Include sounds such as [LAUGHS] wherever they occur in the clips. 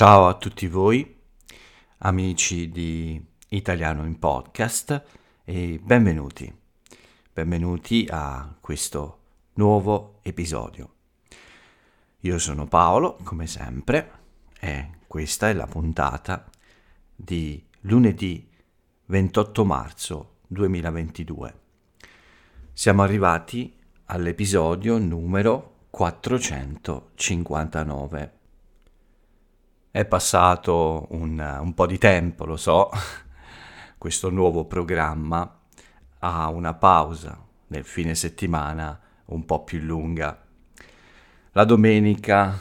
Ciao a tutti voi, amici di Italiano in Podcast e benvenuti. Benvenuti a questo nuovo episodio. Io sono Paolo, come sempre, e questa è la puntata di lunedì 28 marzo 2022. Siamo arrivati all'episodio numero 459 è passato un, un po' di tempo, lo so, [LAUGHS] questo nuovo programma ha una pausa nel fine settimana un po' più lunga. La domenica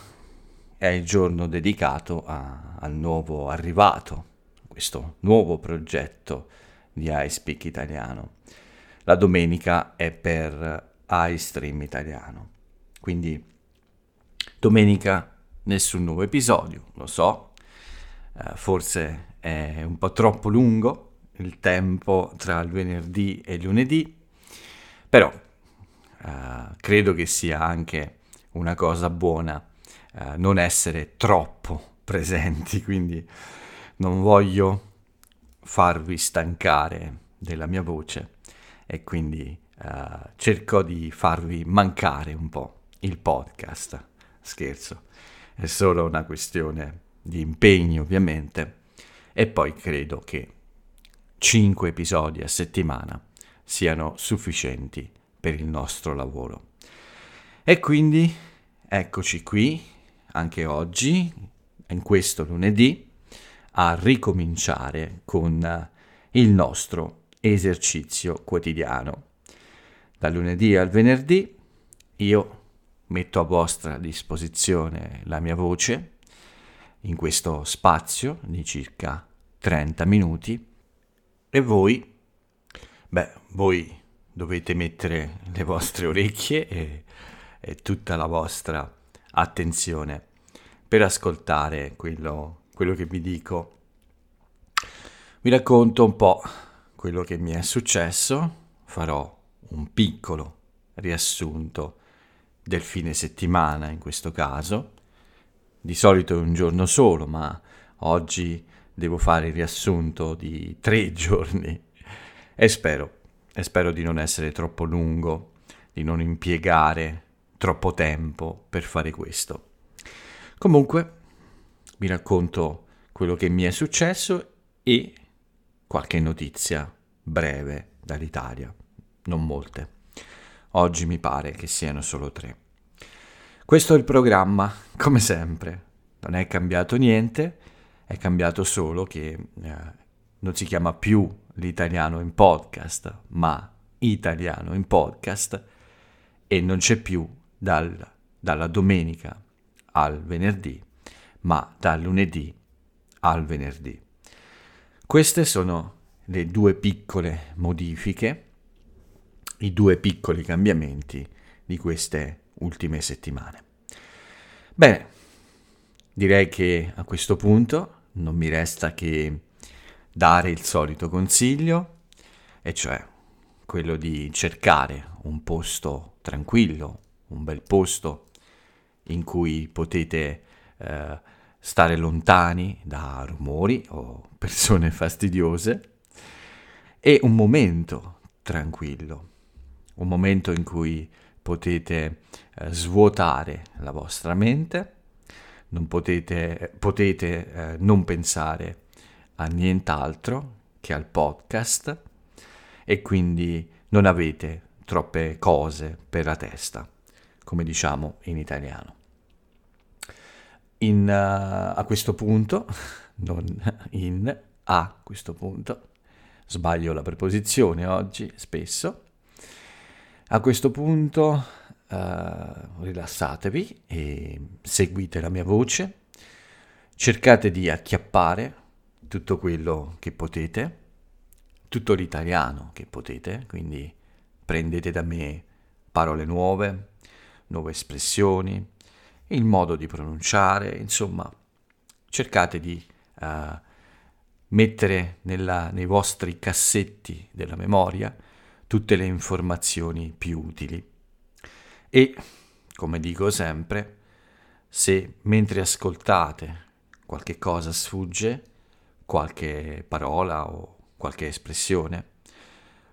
è il giorno dedicato a, al nuovo arrivato, questo nuovo progetto di iSpeak Italiano. La domenica è per iStream Italiano. Quindi domenica nessun nuovo episodio, lo so, uh, forse è un po' troppo lungo il tempo tra il venerdì e il lunedì, però uh, credo che sia anche una cosa buona uh, non essere troppo presenti, [LAUGHS] quindi non voglio farvi stancare della mia voce e quindi cerco di farvi mancare un po' il podcast. Scherzo è solo una questione di impegno ovviamente e poi credo che 5 episodi a settimana siano sufficienti per il nostro lavoro. E quindi eccoci qui anche oggi, in questo lunedì, a ricominciare con il nostro esercizio quotidiano. Dal lunedì al venerdì io metto a vostra disposizione la mia voce in questo spazio di circa 30 minuti e voi, beh, voi dovete mettere le vostre orecchie e, e tutta la vostra attenzione per ascoltare quello, quello che vi dico. Vi racconto un po' quello che mi è successo, farò un piccolo riassunto del fine settimana in questo caso. Di solito è un giorno solo, ma oggi devo fare il riassunto di tre [LAUGHS] giorni e spero, e spero di non essere troppo lungo, di non impiegare troppo tempo per fare questo. Comunque, vi racconto quello che mi è successo e qualche notizia breve dall'Italia, non molte. Oggi mi pare che siano solo tre. Questo è il programma, come sempre. Non è cambiato niente, è cambiato solo che eh, non si chiama più l'italiano in podcast, ma italiano in podcast e non c'è più dal, dalla domenica al venerdì, ma dal lunedì al venerdì. Queste sono le due piccole modifiche i due piccoli cambiamenti di queste ultime settimane. Bene, direi che a questo punto non mi resta che dare il solito consiglio, e cioè quello di cercare un posto tranquillo, un bel posto in cui potete eh, stare lontani da rumori o persone [LAUGHS] fastidiose e un momento tranquillo un momento in cui potete eh, svuotare la vostra mente, non potete, potete eh, non pensare a nient'altro che al podcast e quindi non avete troppe cose per la testa, come diciamo in italiano. In, uh, a questo punto, [LAUGHS] non in, a questo punto, sbaglio la preposizione oggi spesso, a questo punto uh, rilassatevi e seguite la mia voce, cercate di acchiappare tutto quello che potete, tutto l'italiano che potete, quindi prendete da me parole nuove, nuove espressioni, il modo di pronunciare, insomma, cercate di uh, mettere nella, nei vostri cassetti della memoria tutte le informazioni più utili. E, come dico sempre, se mentre ascoltate qualche cosa sfugge, qualche parola o qualche espressione.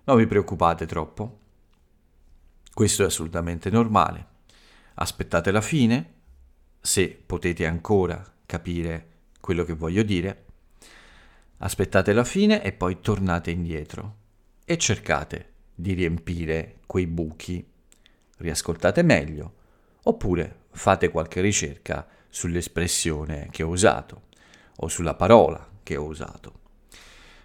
Non vi preoccupate troppo, questo è assolutamente normale. Aspettate la fine, se potete ancora capire quello che voglio dire, aspettate la fine e poi tornate indietro e cercate di riempire quei buchi. Riascoltate meglio oppure fate qualche ricerca sull'espressione che ho usato o sulla parola che ho usato.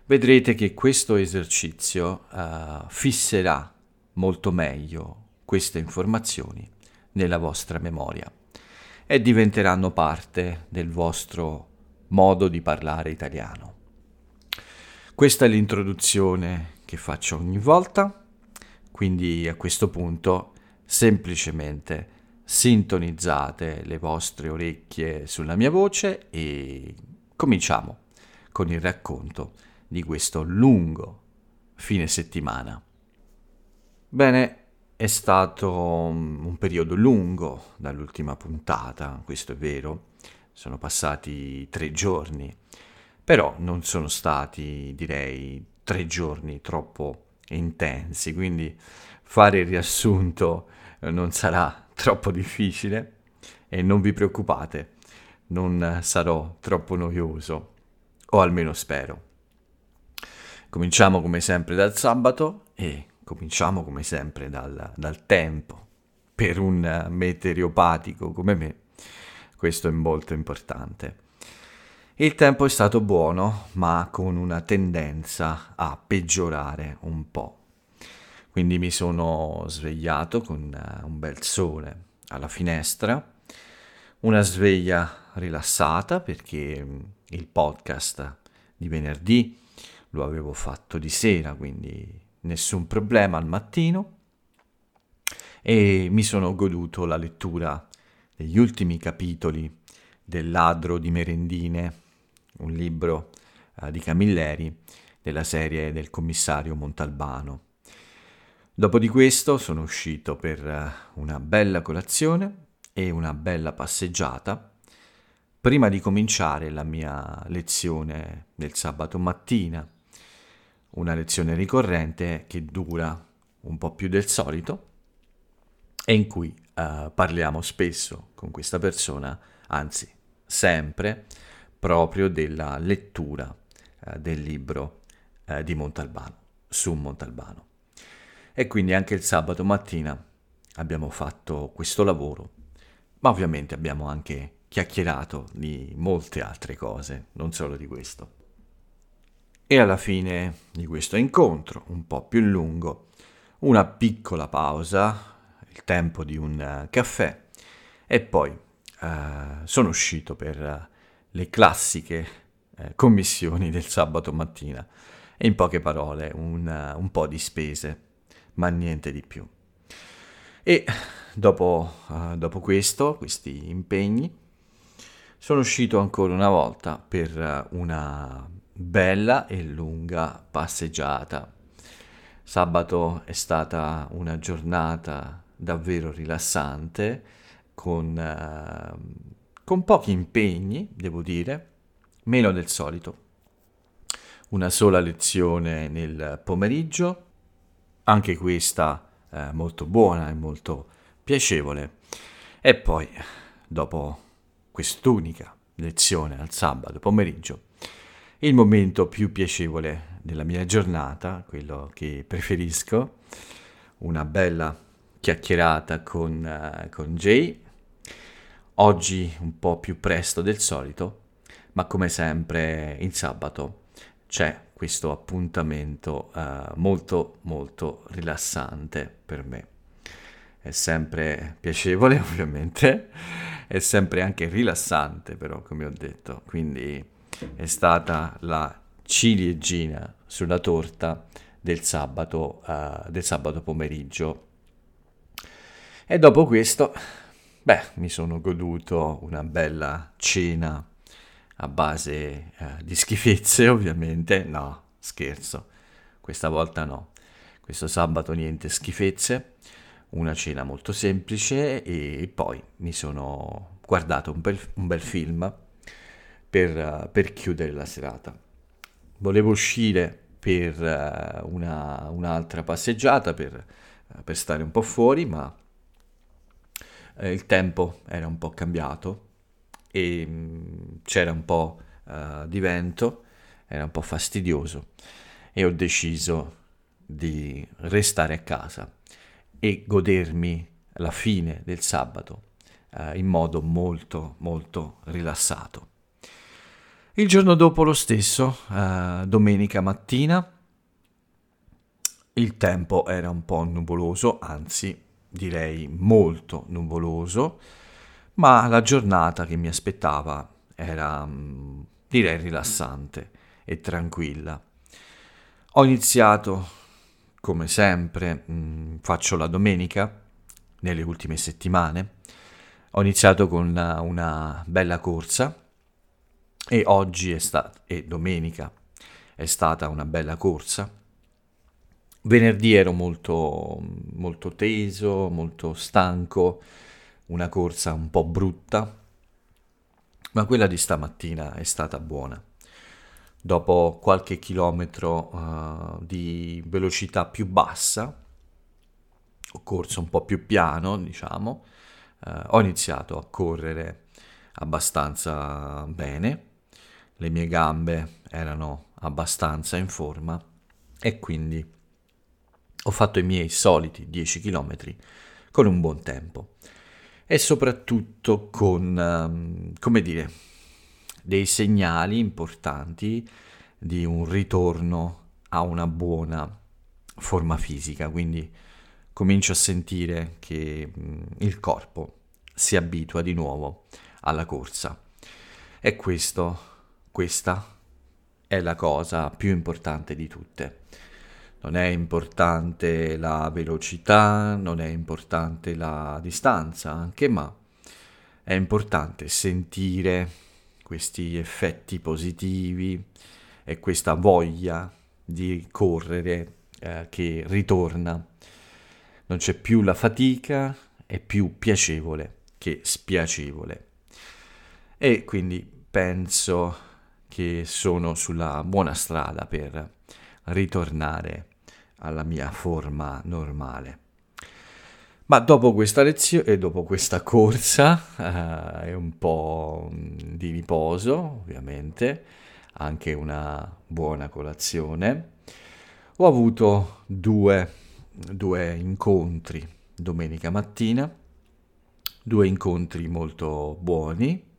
Vedrete che questo esercizio uh, fisserà molto meglio queste informazioni nella vostra memoria e diventeranno parte del vostro modo di parlare italiano. Questa è l'introduzione che faccio ogni volta, quindi a questo punto semplicemente sintonizzate le vostre orecchie sulla mia voce e cominciamo con il racconto di questo lungo fine settimana. Bene, è stato un periodo lungo dall'ultima puntata, questo è vero, sono passati tre giorni, però non sono stati, direi, tre giorni troppo intensi, quindi fare il riassunto non sarà [LAUGHS] troppo difficile e non vi preoccupate, non sarò troppo noioso, o almeno spero. Cominciamo come sempre dal sabato e cominciamo come sempre dal, dal tempo. Per un meteoropatico come me, questo è molto importante. Il tempo è stato buono, ma con una tendenza a peggiorare un po'. Quindi mi sono svegliato con eh, un bel sole alla finestra, una sveglia rilassata perché mm, il podcast di venerdì lo avevo fatto di sera, quindi nessun problema al mattino e mi sono goduto la lettura degli ultimi capitoli del ladro di merendine, un libro uh, di Camilleri della serie del commissario Montalbano. Dopo di questo sono uscito per eh, una bella colazione e una bella passeggiata prima di cominciare la mia lezione del sabato mattina, una lezione ricorrente che dura un po' più del solito e in cui uh, parliamo spesso con questa persona, anzi sempre, proprio della lettura uh, del libro uh, di Montalbano, su Montalbano. E quindi anche il sabato mattina abbiamo fatto questo lavoro, ma ovviamente abbiamo anche chiacchierato di molte altre cose, non solo di questo. E alla fine di questo incontro, un po' più lungo, una piccola pausa, il tempo di un caffè, e poi eh, sono uscito per le classiche eh, commissioni del sabato mattina e in poche parole un, un po' di spese ma niente di più. E dopo, uh, dopo questo, questi impegni, sono uscito ancora una volta per una bella e lunga passeggiata. Sabato è stata una giornata davvero rilassante, con, uh, con pochi impegni, devo dire, meno del solito. Una sola lezione nel pomeriggio anche questa eh, molto buona e molto piacevole. E poi, dopo quest'unica lezione al sabato pomeriggio, il momento più piacevole della mia giornata, quello che preferisco, una bella chiacchierata con, uh, con Jay, oggi un po' più presto del solito, ma come sempre il sabato c'è questo appuntamento uh, molto molto rilassante per me. È sempre piacevole [LAUGHS] ovviamente, è sempre anche rilassante però come ho detto, quindi è stata la ciliegina sulla torta del sabato, uh, del sabato pomeriggio. E dopo questo, beh, mi sono goduto una bella cena a base eh, di schifezze [LAUGHS] ovviamente, no, scherzo, questa volta no, questo sabato niente schifezze, una cena molto semplice e poi mi sono guardato un bel, un bel film per, per chiudere la serata. Volevo uscire per uh, una, un'altra passeggiata, per, uh, per, stare un po' fuori, ma uh, il tempo era un po' cambiato e mh, mm, c'era un po' di vento, era un po' fastidioso e ho deciso di restare a casa e godermi la fine del sabato eh, in modo molto molto rilassato. Il giorno dopo lo stesso, eh, domenica mattina, il tempo era un po' nuvoloso, anzi direi molto nuvoloso, ma la giornata che mi aspettava era mm, direi rilassante e tranquilla. Ho iniziato, come sempre, mh, mm, faccio la domenica, nelle ultime settimane, ho iniziato con una, una bella corsa e oggi è stata, e domenica è stata una bella corsa. Venerdì ero molto, molto teso, molto stanco, una corsa un po' brutta, ma quella di stamattina è stata buona. Dopo qualche chilometro uh, di velocità più bassa, ho corso un po' più piano, diciamo, uh, ho iniziato a correre abbastanza bene, le mie gambe erano abbastanza in forma e quindi ho fatto i miei soliti 10 km con un buon tempo e soprattutto con, um, come dire, dei segnali importanti di un ritorno a una buona forma fisica, quindi comincio a sentire che mh, il corpo si abitua di nuovo alla corsa. E questo, questa è la cosa più importante di tutte. Non è importante la velocità, non è importante la distanza anche, ma è importante sentire questi effetti positivi e questa voglia di correre eh, che ritorna. Non c'è più la fatica, è più piacevole che spiacevole. E quindi penso che sono sulla buona strada per ritornare alla mia forma normale. Ma dopo questa lezione e dopo questa corsa eh, e un po' di riposo, ovviamente, anche una buona colazione, ho avuto due, due incontri domenica mattina, due incontri molto buoni,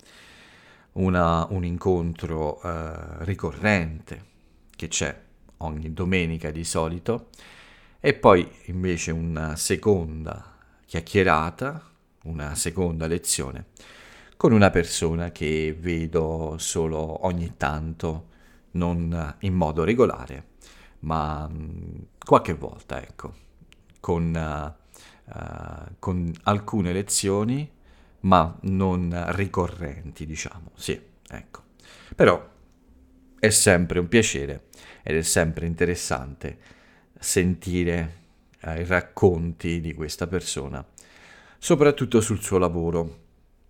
una, un incontro eh, ricorrente che c'è ogni domenica di solito e poi invece una seconda chiacchierata, una seconda lezione con una persona che vedo solo ogni tanto, non in modo regolare, ma mm, qualche volta, ecco, con, uh, con alcune lezioni, ma non ricorrenti, diciamo, sì, ecco. Però è sempre un piacere ed è sempre interessante sentire eh, i racconti di questa persona, soprattutto sul suo lavoro,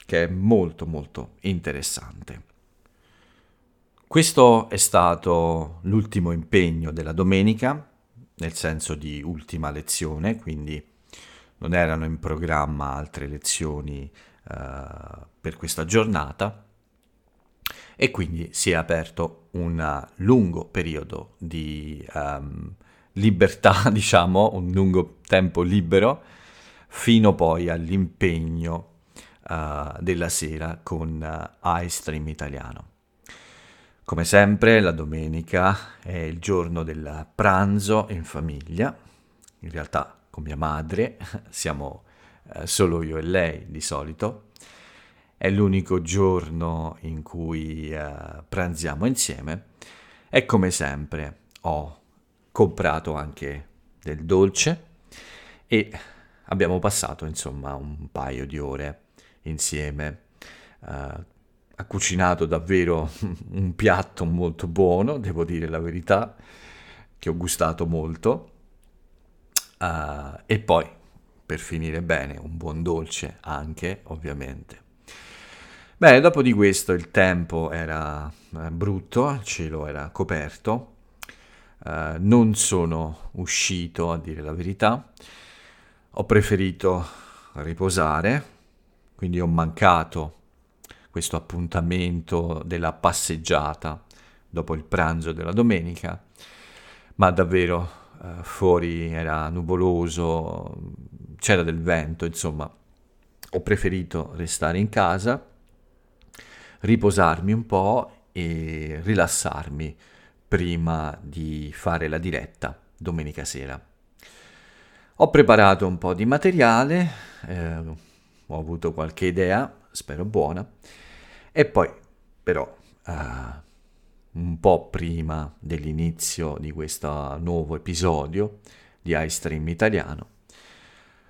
che è molto molto interessante. Questo è stato l'ultimo impegno della domenica, nel senso di ultima lezione, quindi non erano in programma altre lezioni uh, per questa giornata e quindi si è aperto un lungo periodo di um, libertà, [LAUGHS] diciamo, un lungo tempo libero, fino poi all'impegno uh, della sera con uh, iStream italiano. Come sempre la domenica è il giorno del pranzo in famiglia, in realtà con mia madre, [LAUGHS] siamo uh, solo io e lei di solito, è l'unico giorno in cui uh, pranziamo insieme e come sempre ho comprato anche del dolce e abbiamo passato insomma un paio di ore insieme. Uh, ha cucinato davvero [LAUGHS] un piatto molto buono, devo dire la verità, che ho gustato molto. Uh, e poi, per finire bene, un buon dolce anche, ovviamente. Bene, dopo di questo il tempo era eh, brutto, il cielo era coperto, eh, non sono uscito a dire la verità, ho preferito riposare, quindi ho mancato questo appuntamento della passeggiata dopo il pranzo della domenica, ma davvero eh, fuori era nuvoloso, c'era del vento, insomma, ho preferito restare in casa riposarmi un po' e rilassarmi prima di fare la diretta domenica sera. Ho preparato un po' di materiale, eh, ho avuto qualche idea, spero buona, e poi però eh, un po' prima dell'inizio di questo nuovo episodio di iStream italiano,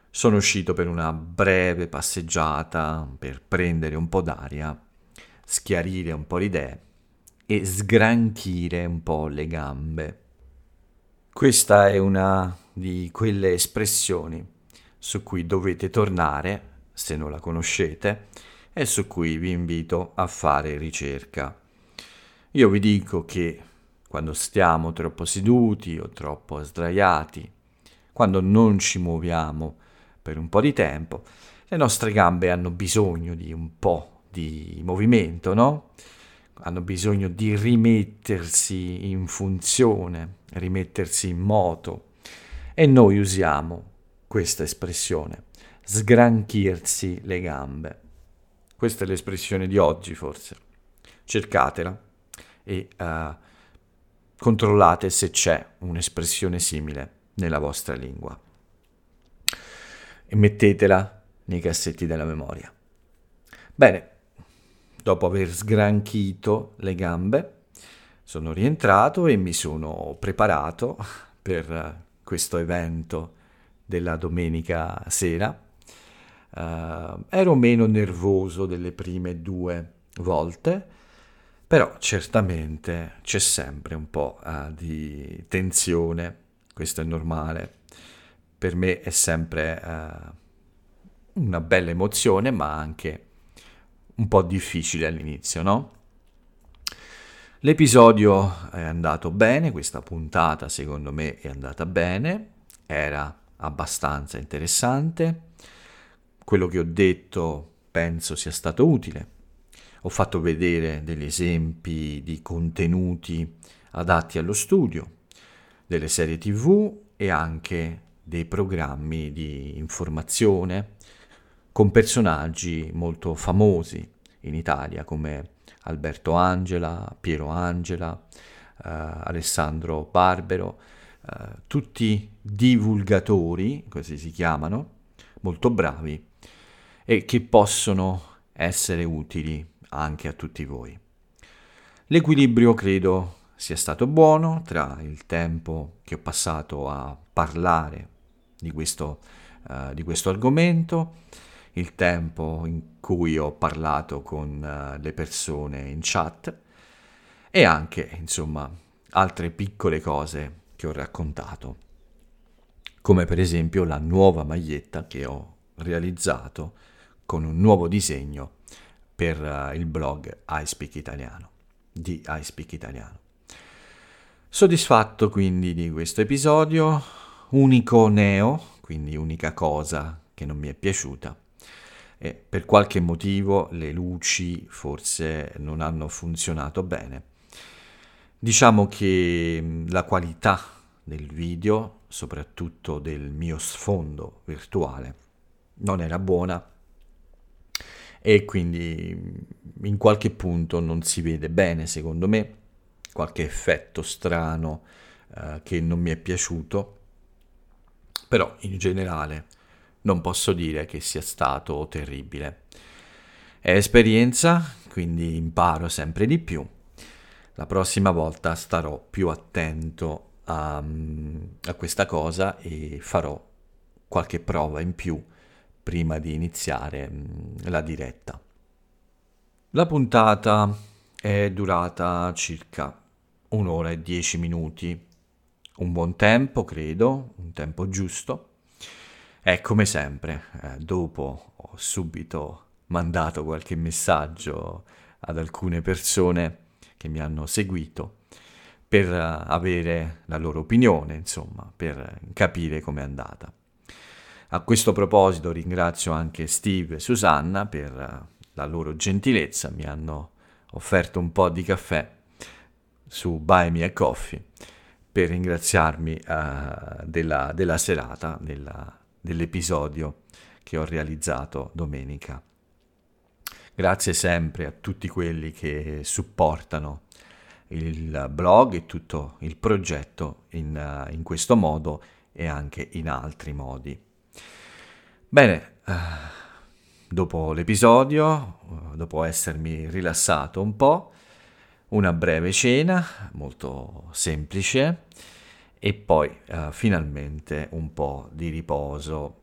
sono uscito per una breve passeggiata per prendere un po' d'aria schiarire un po' le idee e sgranchire un po' le gambe. Questa è una di quelle espressioni su cui dovete tornare, se non la conoscete, e su cui vi invito a fare ricerca. Io vi dico che quando stiamo troppo seduti o troppo sdraiati, quando non ci muoviamo per un po' di tempo, le nostre gambe hanno bisogno di un po' di movimento, no? Hanno bisogno di rimettersi in funzione, rimettersi in moto. E noi usiamo questa espressione, sgranchirsi le gambe. Questa è l'espressione di oggi forse. Cercatela e uh, controllate se c'è un'espressione simile nella vostra lingua. E mettetela nei cassetti della memoria. Bene, Dopo aver sgranchito le gambe, sono rientrato e mi sono preparato per questo evento della domenica sera. Uh, ero meno nervoso delle prime due volte, però certamente c'è sempre un po' uh, di tensione, questo è normale. Per me è sempre uh, una bella emozione, ma anche un po' difficile all'inizio, no? L'episodio è andato bene, questa puntata secondo me è andata bene, era abbastanza interessante, quello che ho detto penso sia stato utile, ho fatto vedere degli esempi di contenuti adatti allo studio, delle serie tv e anche dei programmi di informazione con personaggi molto famosi in Italia come Alberto Angela, Piero Angela, eh, Alessandro Barbero, eh, tutti divulgatori, così si chiamano, molto bravi e che possono essere utili anche a tutti voi. L'equilibrio credo sia stato buono tra il tempo che ho passato a parlare di questo, uh, di questo argomento il tempo in cui ho parlato con uh, le persone in chat e anche, insomma, altre piccole cose che ho raccontato, come per esempio la nuova maglietta che ho realizzato con un nuovo disegno per uh, il blog iSpeak Italiano, di iSpeak Italiano. Soddisfatto quindi di questo episodio, unico neo, quindi unica cosa che non mi è piaciuta, e per qualche motivo le luci forse non hanno funzionato bene. Diciamo che la qualità del video, soprattutto del mio sfondo virtuale, non era buona. E quindi in qualche punto non si vede bene secondo me, qualche effetto strano eh, che non mi è piaciuto, però in generale non posso dire che sia stato terribile. È esperienza, quindi imparo sempre di più. La prossima volta starò più attento a, a questa cosa e farò qualche prova in più prima di iniziare mm, la diretta. La puntata è durata circa un'ora e dieci minuti, un buon tempo credo, un tempo giusto. E come sempre, eh, dopo ho subito mandato qualche messaggio ad alcune persone che mi hanno seguito per avere la loro opinione, insomma, per capire com'è andata. A questo proposito ringrazio anche Steve e Susanna per la loro gentilezza, mi hanno offerto un po' di caffè su Buy Me a Coffee per ringraziarmi uh, della, della, serata, della, dell'episodio che ho realizzato domenica. Grazie sempre a tutti quelli che supportano il blog e tutto il progetto in, in questo modo e anche in altri modi. Bene, uh, dopo l'episodio, uh, dopo essermi rilassato un po', una breve cena molto semplice e poi uh, finalmente un po' di riposo.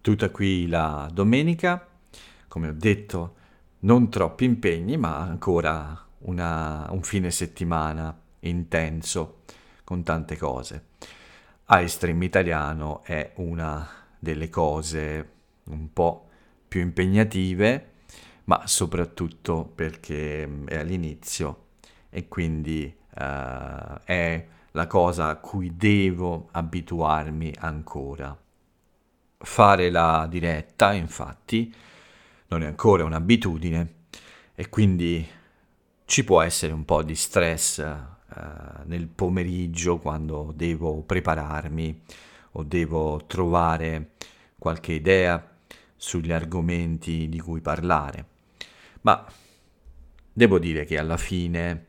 Tutta qui la domenica, come ho detto, non troppi impegni, ma ancora una, un fine settimana intenso con tante cose. iStream italiano è una delle cose un po' più impegnative ma soprattutto perché mm, è all'inizio e quindi uh, è la cosa a cui devo abituarmi ancora. Fare la diretta, infatti, non è ancora un'abitudine e quindi ci può essere un po' di stress uh, nel pomeriggio quando devo prepararmi o devo trovare qualche idea sugli argomenti di cui parlare ma devo dire che alla fine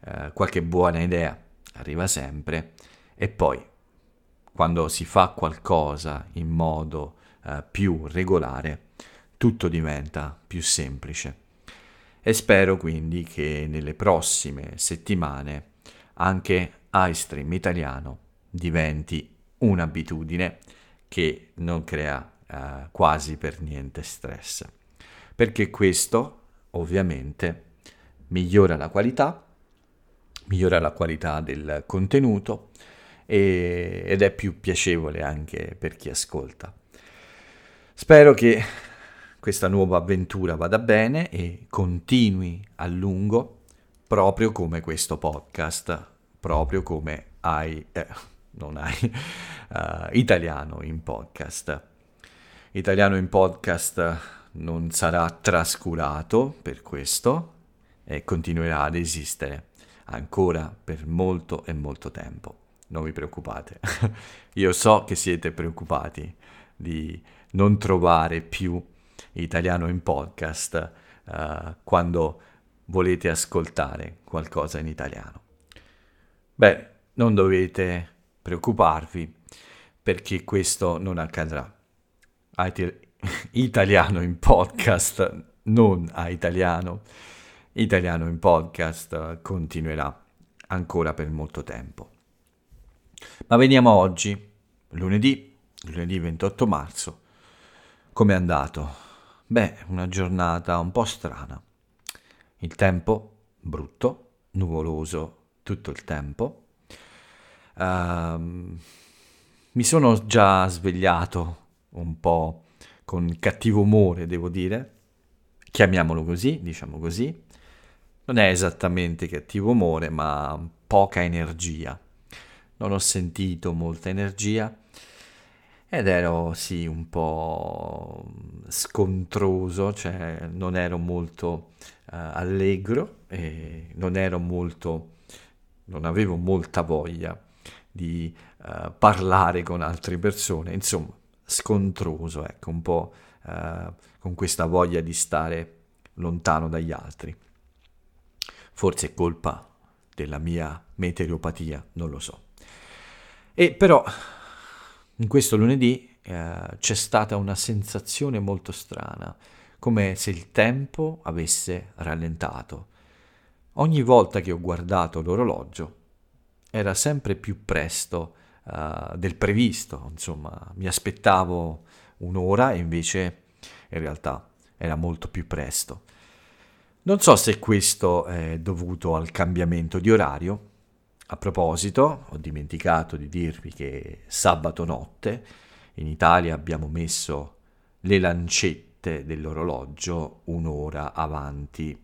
eh, qualche buona idea arriva sempre. E poi quando si fa qualcosa in modo eh, più regolare tutto diventa più semplice. E spero quindi che nelle prossime settimane anche iStream italiano diventi un'abitudine che non crea eh, quasi per niente stress. Perché questo ovviamente migliora la qualità, migliora la qualità del contenuto e, ed è più piacevole anche per chi ascolta. Spero che questa nuova avventura vada bene e continui a lungo, proprio come questo podcast, proprio come hai, eh, non hai, uh, [LAUGHS] italiano in podcast. Italiano in podcast non sarà trascurato per questo e continuerà ad esistere ancora per molto e molto tempo. Non vi preoccupate. [LAUGHS] Io so che siete preoccupati di non trovare più italiano in podcast uh, quando volete ascoltare qualcosa in italiano. Beh, non dovete preoccuparvi perché questo non accadrà [LAUGHS] italiano in podcast, non a italiano, italiano in podcast continuerà ancora per molto tempo. Ma veniamo oggi, lunedì, lunedì 28 marzo, come è andato? Beh, una giornata un po' strana. Il tempo brutto, nuvoloso tutto il tempo. Uh, mi sono già svegliato un po' con cattivo umore, devo dire, chiamiamolo così, diciamo così. Non è esattamente cattivo umore, ma poca energia. Non ho sentito molta energia ed ero sì un po' scontroso, cioè non ero molto uh, allegro e non ero molto non avevo molta voglia di uh, parlare con altre persone, insomma, scontroso, ecco, un po' eh, con questa voglia di stare lontano dagli altri. Forse è colpa della mia meteoropatia, non lo so. E però in questo lunedì eh, c'è stata una sensazione molto strana, come se il tempo avesse rallentato. Ogni volta che ho guardato l'orologio era sempre più presto uh, del previsto, insomma, mi aspettavo un'ora e invece in realtà era molto più presto. Non so se questo è dovuto al cambiamento di orario. A proposito, ho dimenticato di dirvi che sabato notte in Italia abbiamo messo le lancette dell'orologio un'ora avanti.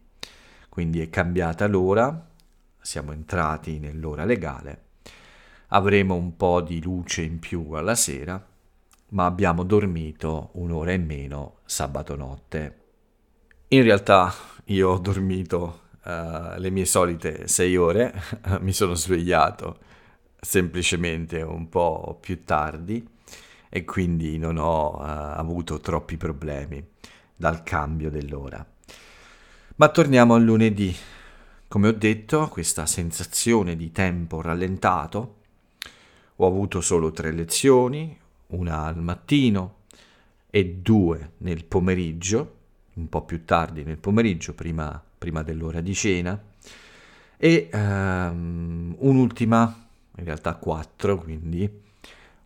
Quindi è cambiata l'ora, siamo entrati nell'ora legale, avremo un po' di luce in più alla sera, ma abbiamo dormito un'ora in meno sabato notte. In realtà io ho dormito uh, le mie solite sei ore, [LAUGHS] mi sono svegliato semplicemente un po' più tardi e quindi non ho uh, avuto troppi problemi dal cambio dell'ora. Ma torniamo al lunedì. Come ho detto, questa sensazione di tempo rallentato. Ho avuto solo tre lezioni, una al mattino e due nel pomeriggio, un po' più tardi nel pomeriggio, prima, prima dell'ora di cena, e um, un'ultima, in realtà quattro, quindi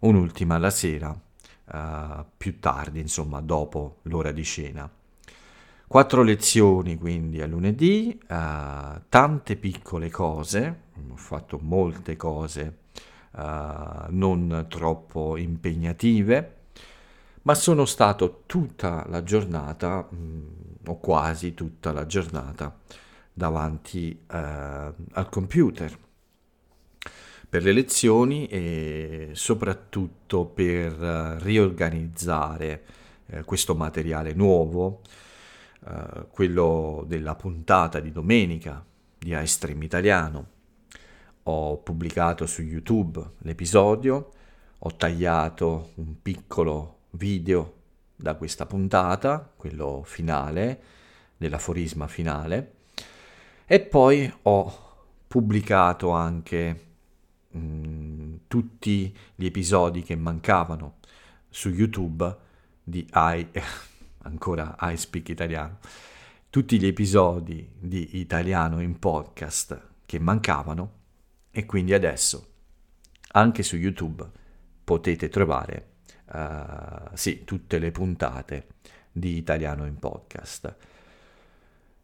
un'ultima la sera, uh, più tardi, insomma, dopo l'ora di cena. Quattro lezioni quindi a lunedì, uh, tante piccole cose, ho fatto molte cose uh, non troppo impegnative, ma sono stato tutta la giornata, mh, mm, o quasi tutta la giornata, davanti uh, al computer per le lezioni e soprattutto per uh, riorganizzare uh, questo materiale nuovo, uh, quello della puntata di domenica di iStream Italiano. Ho pubblicato su YouTube l'episodio, ho tagliato un piccolo video da questa puntata, quello finale, dell'aforisma finale, e poi ho pubblicato anche mh, mm, tutti gli episodi che mancavano su YouTube di I, [LAUGHS] ancora I Speak Italiano, tutti gli episodi di italiano in podcast che mancavano. E quindi adesso anche su YouTube potete trovare uh, sì, tutte le puntate di italiano in podcast.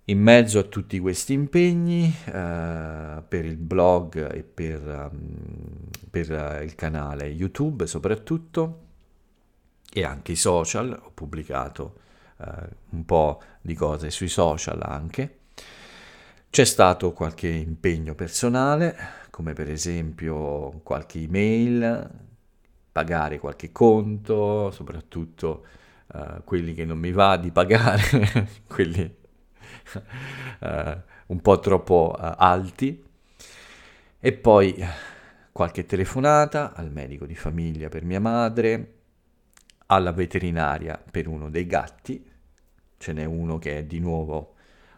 In mezzo a tutti questi impegni, eh, per il blog e per, um, per uh, il canale YouTube soprattutto, e anche i social, ho pubblicato uh, un po' di cose sui social anche. C'è stato qualche impegno personale, come per esempio qualche email, pagare qualche conto, soprattutto uh, quelli che non mi va di pagare, [LAUGHS] quelli uh, un po' troppo uh, alti, e poi qualche telefonata al medico di famiglia per mia madre, alla veterinaria per uno dei gatti, ce n'è uno che è di nuovo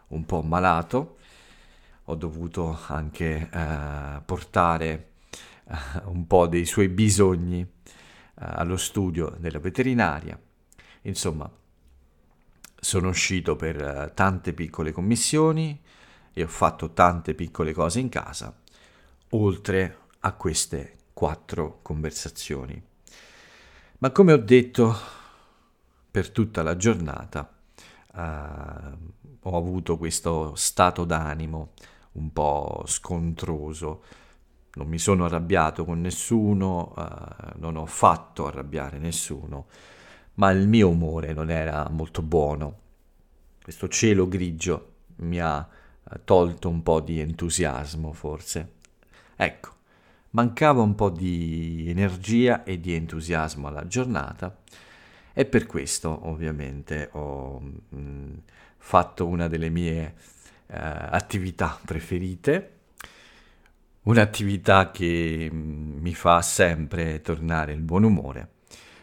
un po' malato, ho dovuto anche uh, portare un po' dei suoi bisogni allo studio della veterinaria. Insomma, sono uscito per uh, tante piccole commissioni e ho fatto tante piccole cose in casa, oltre a queste quattro conversazioni. Ma come ho detto, per tutta la giornata uh, ho avuto questo stato d'animo un po' scontroso. Non mi sono arrabbiato con nessuno, uh, non ho fatto arrabbiare nessuno ma il mio umore non era molto buono. Questo cielo grigio mi ha eh, tolto un po' di entusiasmo, forse. Ecco, mancava un po' di energia e di entusiasmo alla giornata e per questo ovviamente ho mh, mm, fatto una delle mie uh, attività preferite, un'attività che mm, mi fa sempre tornare il buon umore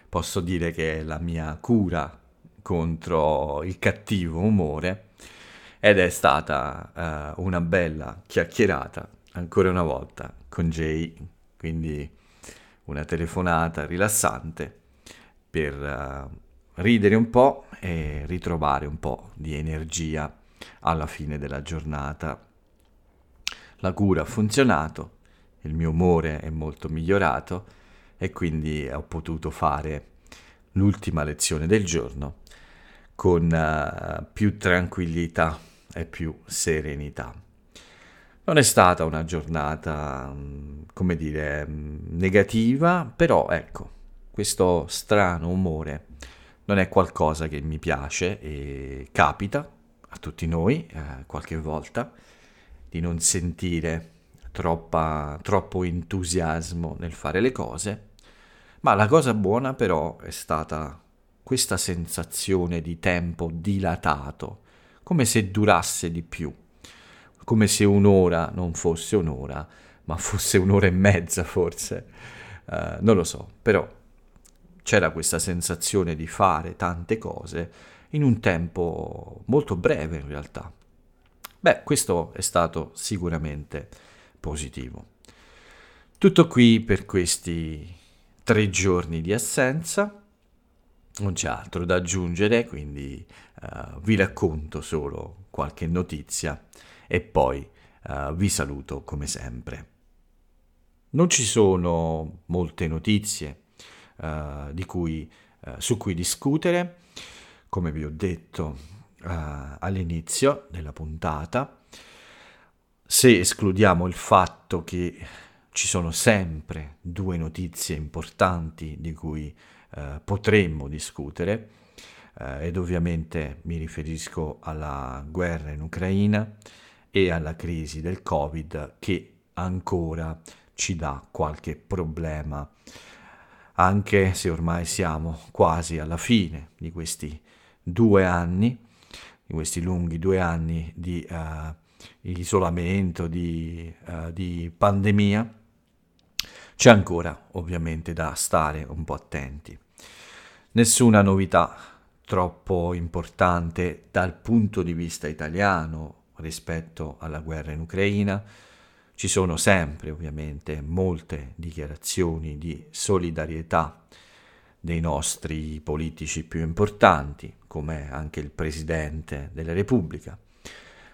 posso dire che è la mia cura contro il cattivo umore ed è stata uh, una bella chiacchierata ancora una volta con Jay, quindi una telefonata rilassante per uh, ridere un po' e ritrovare un po' di energia alla fine della giornata. La cura ha funzionato, il mio umore è molto migliorato e quindi ho potuto fare l'ultima lezione del giorno con uh, più tranquillità e più serenità. Non è stata una giornata, mm, come dire, mm, negativa, però ecco, questo strano umore non è qualcosa che mi piace e capita a tutti noi eh, qualche volta di non sentire troppa, troppo entusiasmo nel fare le cose, ma la cosa buona però è stata questa sensazione di tempo dilatato, come se durasse di più, come se un'ora non fosse un'ora, ma fosse un'ora e mezza forse, uh, non lo so, però c'era questa sensazione di fare tante cose in un tempo molto breve in realtà. Beh, questo è stato sicuramente positivo. Tutto qui per questi tre giorni di assenza, non c'è altro da aggiungere, quindi uh, vi racconto solo qualche notizia e poi uh, vi saluto come sempre. Non ci sono molte notizie uh, cui, su cui discutere, come vi ho detto uh, all'inizio della puntata, se escludiamo il fatto che ci sono sempre due notizie importanti di cui potremmo discutere, ed ovviamente mi riferisco alla guerra in Ucraina e alla crisi del Covid che ancora ci dà qualche problema. Anche se ormai siamo quasi alla fine di questi due anni, di questi lunghi due anni di uh, isolamento, di, uh, di pandemia, c'è ancora ovviamente da stare un po' attenti. Nessuna novità troppo importante dal punto di vista italiano rispetto alla guerra in Ucraina, ci sono sempre ovviamente molte dichiarazioni di solidarietà dei nostri politici più importanti, come anche il Presidente della Repubblica,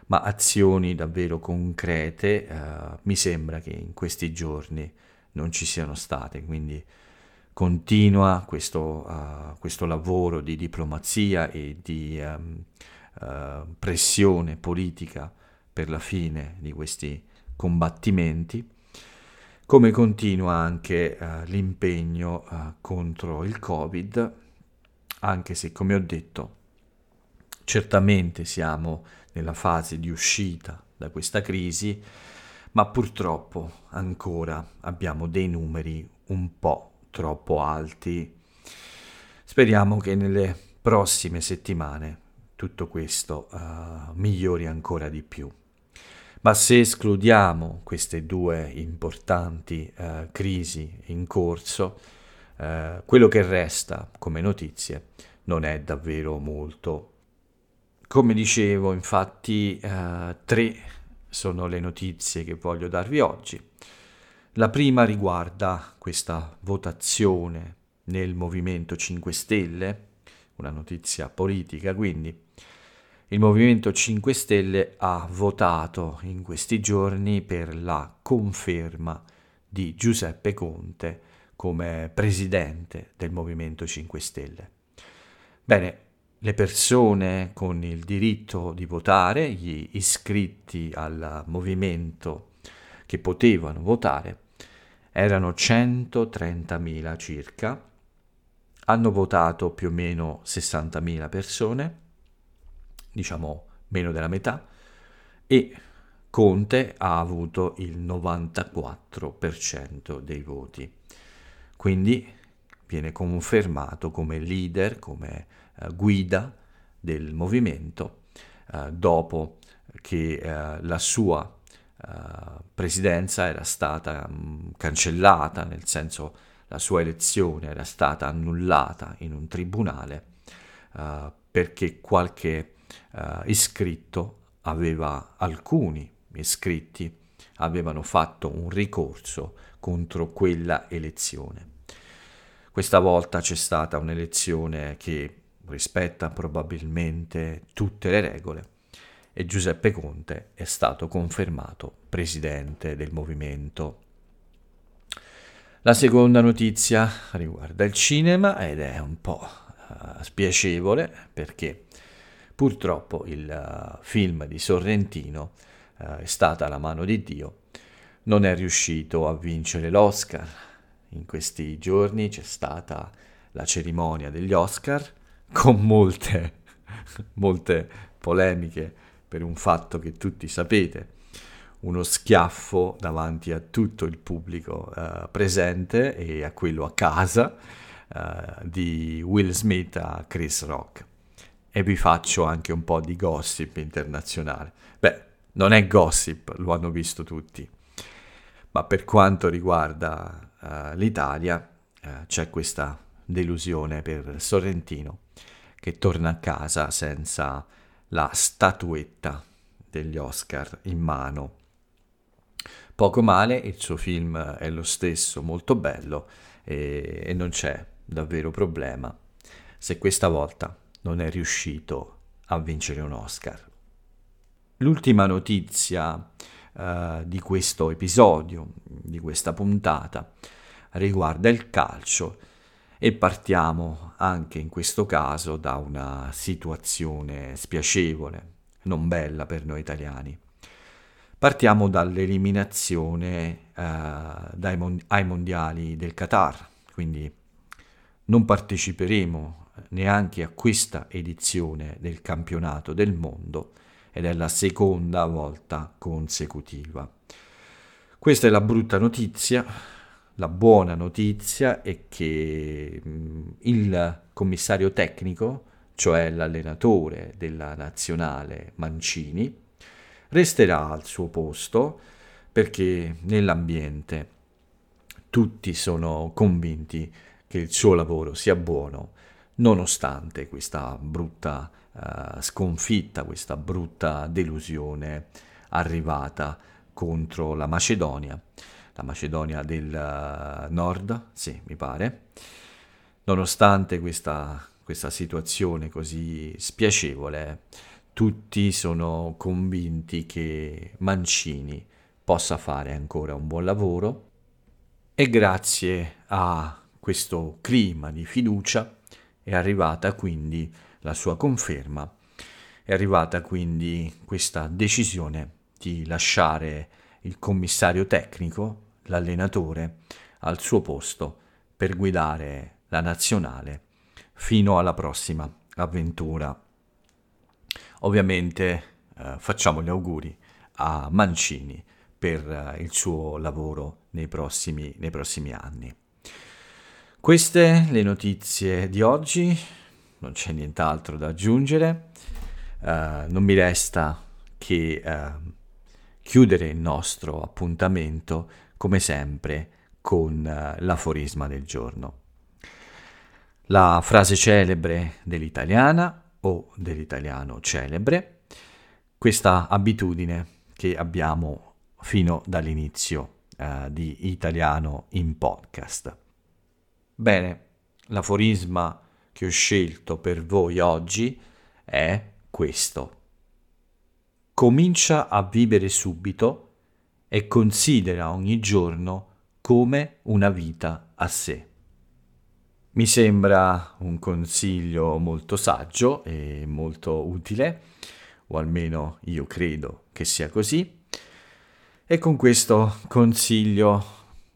ma azioni davvero concrete eh, mi sembra che in questi giorni non ci siano state, quindi continua questo, uh, questo lavoro di diplomazia e di um, uh, pressione politica per la fine di questi combattimenti, come continua anche uh, l'impegno uh, contro il Covid, anche se, come ho detto, certamente siamo nella fase di uscita da questa crisi, ma purtroppo ancora abbiamo dei numeri un po' troppo alti. Speriamo che nelle prossime settimane tutto questo uh, migliori ancora di più. Ma se escludiamo queste due importanti eh, crisi in corso, eh, quello che resta come notizie non è davvero molto. Come dicevo, infatti, eh, tre sono le notizie che voglio darvi oggi. La prima riguarda questa votazione nel Movimento 5 Stelle, una notizia politica quindi, il Movimento 5 Stelle ha votato in questi giorni per la conferma di Giuseppe Conte come presidente del Movimento 5 Stelle. Bene, le persone con il diritto di votare, gli iscritti al movimento che potevano votare, erano 130.000 circa, hanno votato più o meno 60.000 persone, diciamo meno della metà, e Conte ha avuto il 94% dei voti. Quindi viene confermato come leader, come uh, guida del movimento uh, dopo che uh, la sua presidenza era stata um, cancellata, nel senso la sua elezione era stata annullata in un tribunale perché qualche uh, iscritto aveva alcuni iscritti avevano fatto un ricorso contro quella elezione. Questa volta c'è stata un'elezione che rispetta probabilmente tutte le regole e Giuseppe Conte è stato confermato presidente del movimento. La seconda notizia riguarda il cinema ed è un po' uh, spiacevole perché Purtroppo il uh, film di Sorrentino, uh, è stata la mano di Dio, non è riuscito a vincere l'Oscar. In questi giorni c'è stata la cerimonia degli Oscar con molte, [LAUGHS] molte polemiche per un fatto che tutti sapete, uno schiaffo davanti a tutto il pubblico uh, presente e a quello a casa uh, di Will Smith a Chris Rock. E vi faccio anche un po' di gossip internazionale. Beh, non è gossip, lo hanno visto tutti. Ma per quanto riguarda uh, l'Italia, c'è questa delusione per Sorrentino che torna a casa senza la statuetta degli Oscar in mano Poco male, il suo film è lo stesso, molto bello e, e non c'è davvero problema se questa volta non è riuscito a vincere un Oscar. L'ultima notizia uh, di questo episodio, di questa puntata, riguarda il calcio e partiamo anche in questo caso da una situazione spiacevole, non bella per noi italiani. Partiamo dall'eliminazione eh, mon- ai mondiali del Qatar, quindi non parteciperemo neanche a questa edizione del campionato del mondo ed è la seconda volta consecutiva. Questa è la brutta notizia, la buona notizia è che mm, il commissario tecnico, cioè l'allenatore della nazionale Mancini, resterà al suo posto perché nell'ambiente tutti sono convinti che il suo lavoro sia buono nonostante questa brutta uh, sconfitta, questa brutta delusione arrivata contro la Macedonia, la Macedonia del uh, nord, sì, mi pare. Nonostante questa, questa situazione così spiacevole, tutti sono convinti che Mancini possa fare ancora un buon lavoro e grazie a questo clima di fiducia è arrivata quindi la sua conferma, è arrivata quindi questa decisione di lasciare il commissario tecnico, l'allenatore, al suo posto per guidare la nazionale fino alla prossima avventura Ovviamente eh, facciamo gli auguri a Mancini per eh, il suo lavoro nei prossimi, nei prossimi anni. Queste le notizie di oggi, non c'è nient'altro da aggiungere, uh, non mi resta che uh, chiudere il nostro appuntamento come sempre con uh, l'aforisma del giorno. La frase celebre dell'italiana o dell'italiano celebre, questa abitudine che abbiamo fino dall'inizio di italiano in podcast. Bene, l'aforisma che ho scelto per voi oggi è questo. Comincia a vivere subito e considera ogni giorno come una vita a sé. Mi sembra un consiglio molto saggio e molto utile, o almeno io credo che sia così. E con questo consiglio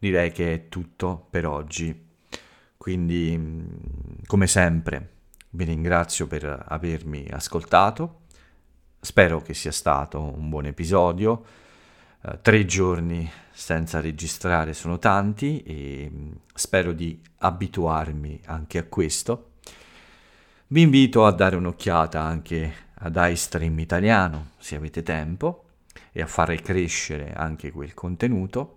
direi che è tutto per oggi. Quindi, come sempre, vi ringrazio per avermi ascoltato. Spero che sia stato un buon episodio. Uh, tre giorni senza registrare sono tanti e mm, spero di abituarmi anche a questo. Vi invito a dare un'occhiata anche ad iStream italiano se avete tempo e a fare crescere anche quel contenuto,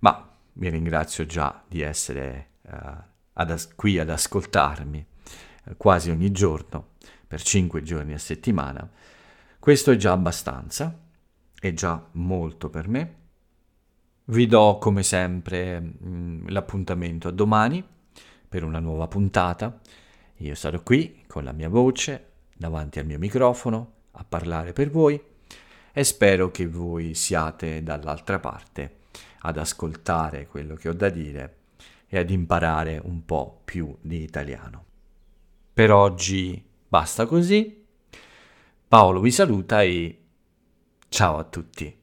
ma vi ringrazio già di essere uh, ad as- qui ad ascoltarmi uh, quasi ogni giorno per 5 giorni a settimana. Questo è già abbastanza, è già molto per me vi do come sempre mm, l'appuntamento a domani per una nuova puntata. Io sarò qui con la mia voce davanti al mio microfono a parlare per voi e spero che voi siate dall'altra parte ad ascoltare quello che ho da dire e ad imparare un po' più di italiano. Per oggi basta così. Paolo vi saluta e ciao a tutti.